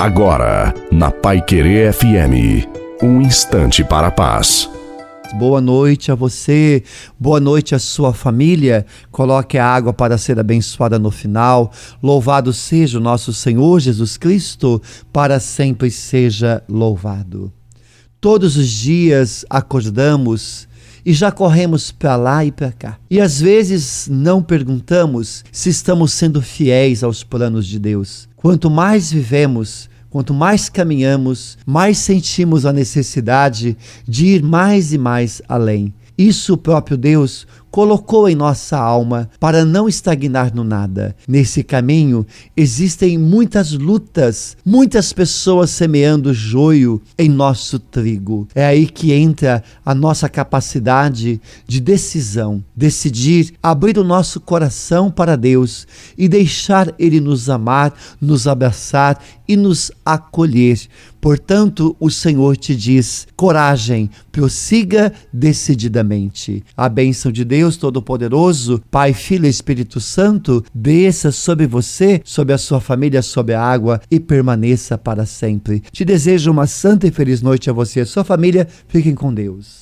Agora, na Pai Querer FM, um instante para a paz. Boa noite a você, boa noite à sua família. Coloque a água para ser abençoada no final. Louvado seja o nosso Senhor Jesus Cristo, para sempre seja louvado. Todos os dias acordamos e já corremos para lá e para cá. E às vezes não perguntamos se estamos sendo fiéis aos planos de Deus. Quanto mais vivemos, quanto mais caminhamos, mais sentimos a necessidade de ir mais e mais além. Isso o próprio Deus colocou em nossa alma para não estagnar no nada. Nesse caminho existem muitas lutas, muitas pessoas semeando joio em nosso trigo. É aí que entra a nossa capacidade de decisão, decidir abrir o nosso coração para Deus e deixar Ele nos amar, nos abraçar e nos acolher. Portanto, o Senhor te diz: coragem, prossiga decididamente. A bênção de Deus Deus Todo-Poderoso, Pai, Filho e Espírito Santo, desça sobre você, sobre a sua família, sobre a água e permaneça para sempre. Te desejo uma santa e feliz noite a você e a sua família. Fiquem com Deus.